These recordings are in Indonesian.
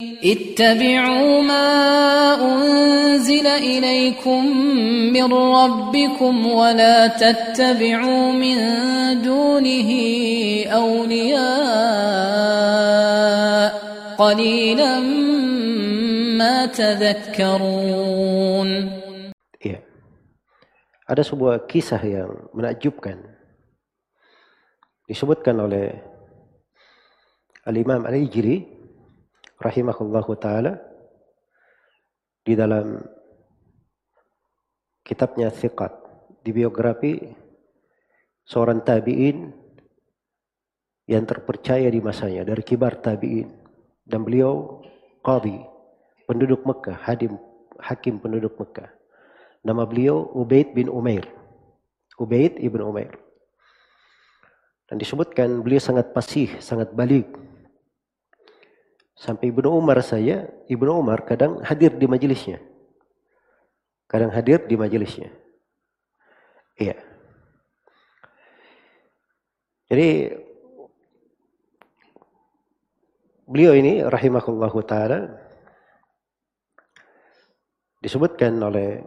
اتبعوا ما أنزل إليكم من ربكم ولا تتبعوا من دونه أولياء قليلا ما تذكرون. Ya. ada sebuah kisah yang menakjubkan. Disebutkan oleh al-imam al-ijri rahimahullahu taala di dalam kitabnya Thiqat di biografi seorang tabi'in yang terpercaya di masanya dari kibar tabi'in. Dan beliau qadhi penduduk Mekah hadim hakim penduduk Mekah. Nama beliau Ubaid bin Umair. Ubaid ibn Umair. Dan disebutkan beliau sangat pasih sangat balik Sampai Ibnu Umar saya, Ibnu Umar kadang hadir di majelisnya. Kadang hadir di majelisnya. Iya. Jadi beliau ini rahimahullahu taala disebutkan oleh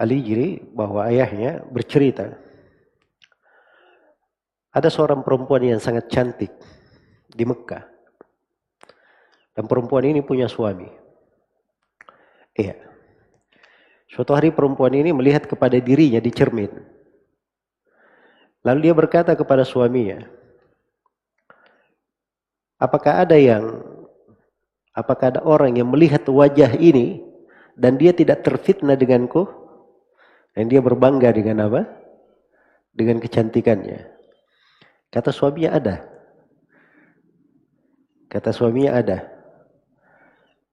Ali Jiri bahwa ayahnya bercerita ada seorang perempuan yang sangat cantik di Mekah. Dan perempuan ini punya suami. Iya. Suatu hari perempuan ini melihat kepada dirinya di cermin. Lalu dia berkata kepada suaminya, apakah ada yang, apakah ada orang yang melihat wajah ini dan dia tidak terfitnah denganku? Dan dia berbangga dengan apa? Dengan kecantikannya. Kata suaminya ada. Kata suaminya ada.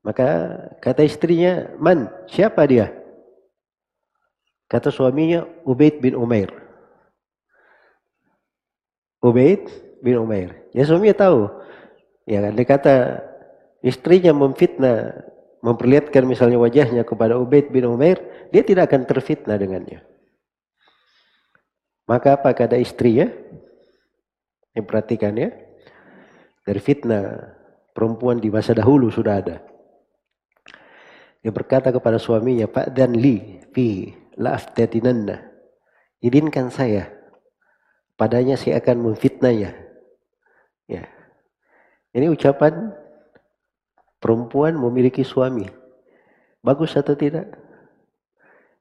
Maka kata istrinya, "Man? Siapa dia?" Kata suaminya, "Ubaid bin Umair." Ubaid bin Umair. Ya suaminya tahu. Ya kan, dia kata istrinya memfitnah, memperlihatkan misalnya wajahnya kepada Ubaid bin Umair, dia tidak akan terfitnah dengannya. Maka apa kata istrinya? Yang perhatikan ya. Dari fitnah perempuan di masa dahulu sudah ada. Dia berkata kepada suaminya, Pak dan li fi la'aftatinanna. Izinkan saya. Padanya saya akan memfitnahnya. Ya. Ini ucapan perempuan memiliki suami. Bagus atau tidak?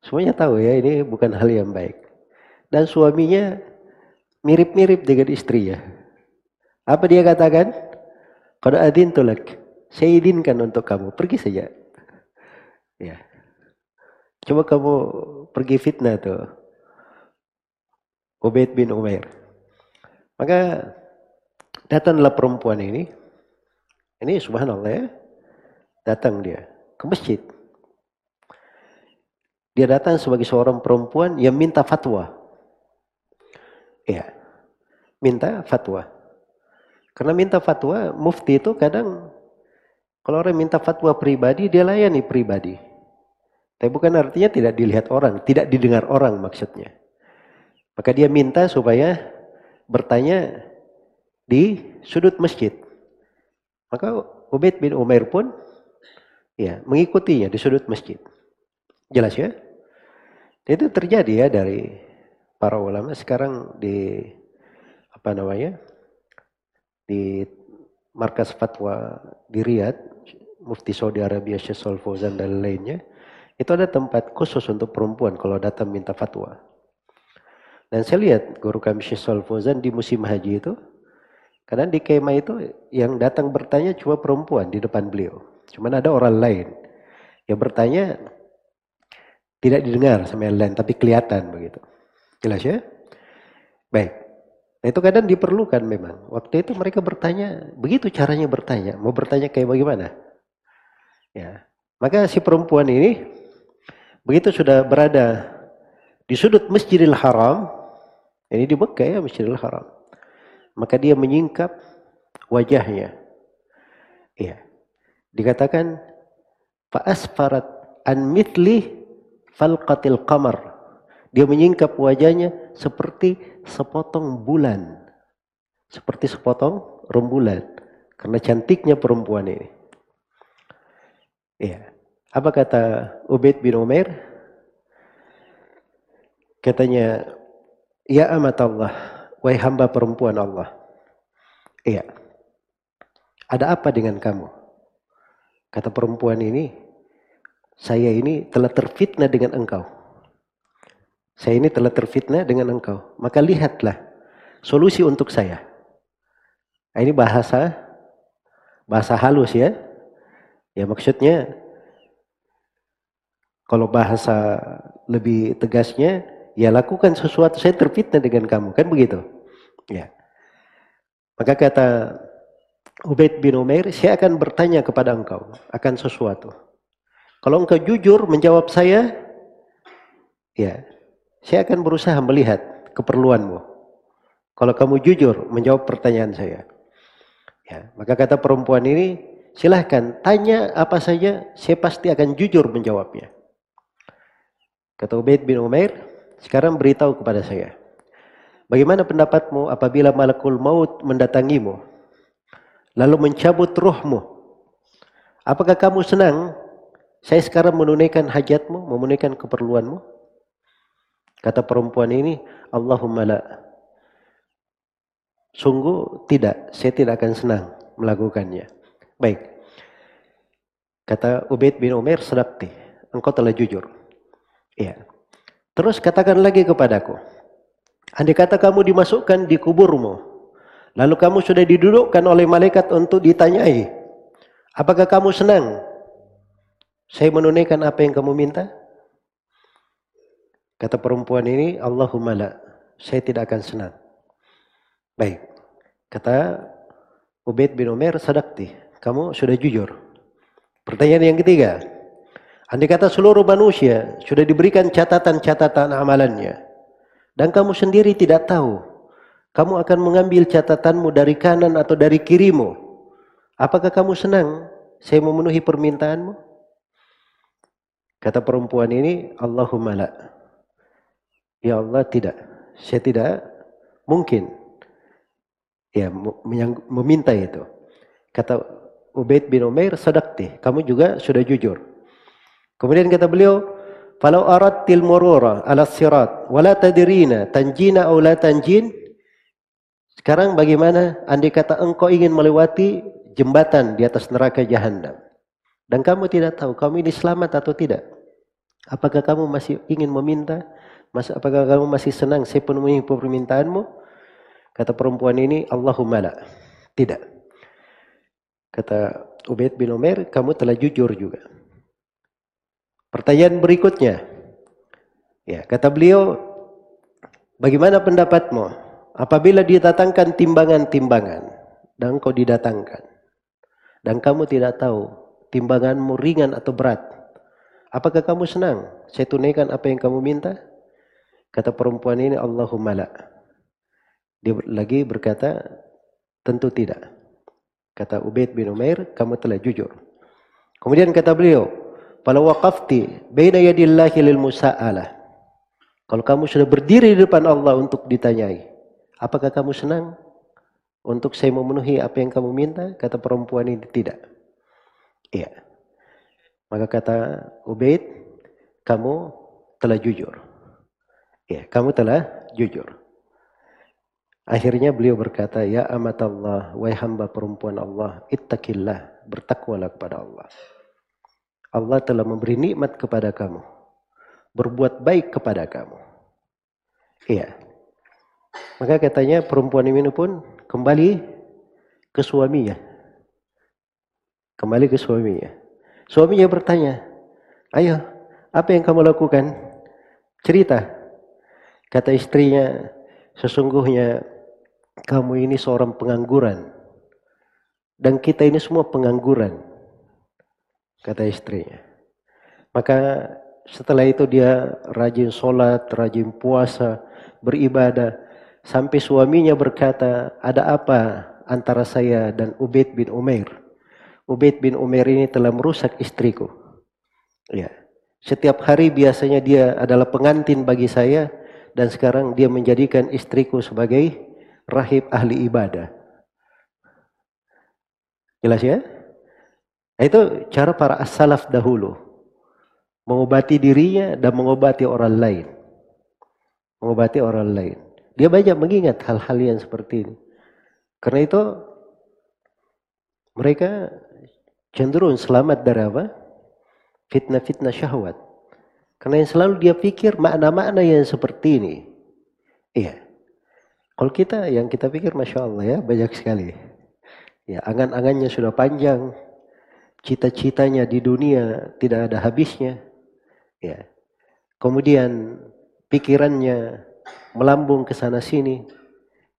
Semuanya tahu ya, ini bukan hal yang baik. Dan suaminya mirip-mirip dengan istrinya. Apa dia katakan? Kalau adin tulak, saya izinkan untuk kamu, pergi saja. Ya. Coba kamu pergi fitnah tuh. Ubaid bin Umair. Maka datanglah perempuan ini. Ini subhanallah ya. Datang dia ke masjid. Dia datang sebagai seorang perempuan yang minta fatwa. Ya. Minta fatwa. Karena minta fatwa, mufti itu kadang kalau orang minta fatwa pribadi, dia layani pribadi. Tapi bukan artinya tidak dilihat orang, tidak didengar orang maksudnya. Maka dia minta supaya bertanya di sudut masjid. Maka Ubaid bin Umair pun ya mengikutinya di sudut masjid. Jelas ya? Itu terjadi ya dari para ulama sekarang di apa namanya? di markas fatwa di Riyadh, Mufti Saudi Arabia Syekh Fauzan dan lainnya itu ada tempat khusus untuk perempuan kalau datang minta fatwa. Dan saya lihat guru kami Syekh Fauzan di musim haji itu, karena di kemah itu yang datang bertanya cuma perempuan di depan beliau. Cuman ada orang lain yang bertanya tidak didengar sama yang lain, tapi kelihatan begitu. Jelas ya? Baik. Nah, itu kadang diperlukan memang. Waktu itu mereka bertanya, begitu caranya bertanya. Mau bertanya kayak bagaimana? Ya. Maka si perempuan ini Begitu sudah berada di sudut Masjidil Haram, ini di Mekah ya Masjidil Haram. Maka dia menyingkap wajahnya. Iya. Dikatakan faasfarat an mithli falqatil qamar. Dia menyingkap wajahnya seperti sepotong bulan. Seperti sepotong rembulan. Karena cantiknya perempuan ini. Iya. Apa kata Ubaid bin Umair? Katanya, Ya amat Allah, wahai hamba perempuan Allah. Iya. Ada apa dengan kamu? Kata perempuan ini, saya ini telah terfitnah dengan engkau. Saya ini telah terfitnah dengan engkau. Maka lihatlah solusi untuk saya. Ini bahasa bahasa halus ya. Ya maksudnya kalau bahasa lebih tegasnya ya lakukan sesuatu saya terfitnah dengan kamu kan begitu. Ya. Maka kata Ubaid bin Umair, saya akan bertanya kepada engkau akan sesuatu. Kalau engkau jujur menjawab saya, ya, saya akan berusaha melihat keperluanmu. Kalau kamu jujur menjawab pertanyaan saya. Ya, maka kata perempuan ini, silahkan tanya apa saja, saya pasti akan jujur menjawabnya. Kata Ubaid bin Umair, sekarang beritahu kepada saya. Bagaimana pendapatmu apabila malakul maut mendatangimu lalu mencabut ruhmu. Apakah kamu senang saya sekarang menunaikan hajatmu, menunaikan keperluanmu? Kata perempuan ini, Allahumma la. Sungguh tidak, saya tidak akan senang melakukannya. Baik. Kata Ubaid bin Umar, sedakti, engkau telah jujur. Iya. Terus katakan lagi kepadaku, andai kata kamu dimasukkan di kuburmu, Lalu kamu sudah didudukkan oleh malaikat untuk ditanyai. Apakah kamu senang? Saya menunaikan apa yang kamu minta? Kata perempuan ini, Allahumma la. Saya tidak akan senang. Baik. Kata Ubaid bin Umar, sadakti. Kamu sudah jujur. Pertanyaan yang ketiga. Andai kata seluruh manusia sudah diberikan catatan-catatan amalannya. Dan kamu sendiri tidak tahu kamu akan mengambil catatanmu dari kanan atau dari kirimu. Apakah kamu senang saya memenuhi permintaanmu? Kata perempuan ini, Allahumma la. Ya Allah tidak. Saya tidak mungkin ya meminta itu. Kata Ubaid bin Umair, sadaqti. Kamu juga sudah jujur. Kemudian kata beliau, "Falau aradtil murura ala sirat wala tadrina tanjina aw la tanjin sekarang bagaimana andai kata engkau ingin melewati jembatan di atas neraka jahanam dan kamu tidak tahu kamu ini selamat atau tidak? Apakah kamu masih ingin meminta? Mas, apakah kamu masih senang saya penuhi permintaanmu? Kata perempuan ini, Allahumma la. Tidak. Kata Ubaid bin Umar, kamu telah jujur juga. Pertanyaan berikutnya. Ya, kata beliau, bagaimana pendapatmu? Apabila didatangkan timbangan-timbangan dan kau didatangkan dan kamu tidak tahu timbanganmu ringan atau berat, apakah kamu senang? Saya tunaikan apa yang kamu minta? Kata perempuan ini Allahumma la. Dia lagi berkata tentu tidak. Kata Ubaid bin Umair, kamu telah jujur. Kemudian kata beliau, "Fala waqafti baina yadillahi lil musa'alah." Kalau kamu sudah berdiri di depan Allah untuk ditanyai, Apakah kamu senang untuk saya memenuhi apa yang kamu minta? Kata perempuan ini tidak. Iya. Maka kata Ubaid, kamu telah jujur. Ya, kamu telah jujur. Akhirnya beliau berkata, Ya amat Allah, wahai hamba perempuan Allah, ittaqillah, bertakwalah kepada Allah. Allah telah memberi nikmat kepada kamu. Berbuat baik kepada kamu. Iya. Maka katanya perempuan ini pun kembali ke suaminya. Kembali ke suaminya. Suaminya bertanya, ayo apa yang kamu lakukan? Cerita. Kata istrinya, sesungguhnya kamu ini seorang pengangguran. Dan kita ini semua pengangguran. Kata istrinya. Maka setelah itu dia rajin sholat, rajin puasa, beribadah. Sampai suaminya berkata, ada apa antara saya dan Ubaid bin Umair? Ubaid bin Umair ini telah merusak istriku. Ya. Setiap hari biasanya dia adalah pengantin bagi saya dan sekarang dia menjadikan istriku sebagai rahib ahli ibadah. Jelas ya? Nah, itu cara para as-salaf dahulu. Mengobati dirinya dan mengobati orang lain. Mengobati orang lain. Dia banyak mengingat hal-hal yang seperti ini. Karena itu mereka cenderung selamat dari apa? Fitnah-fitnah syahwat. Karena yang selalu dia pikir makna-makna yang seperti ini. Iya. Kalau kita yang kita pikir Masya Allah ya banyak sekali. Ya angan-angannya sudah panjang. Cita-citanya di dunia tidak ada habisnya. Ya. Kemudian pikirannya melambung ke sana sini.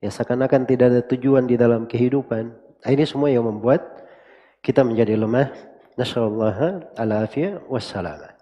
Ya seakan-akan tidak ada tujuan di dalam kehidupan. Nah, ini semua yang membuat kita menjadi lemah. Nasallallahu ala afiyah wassalamah.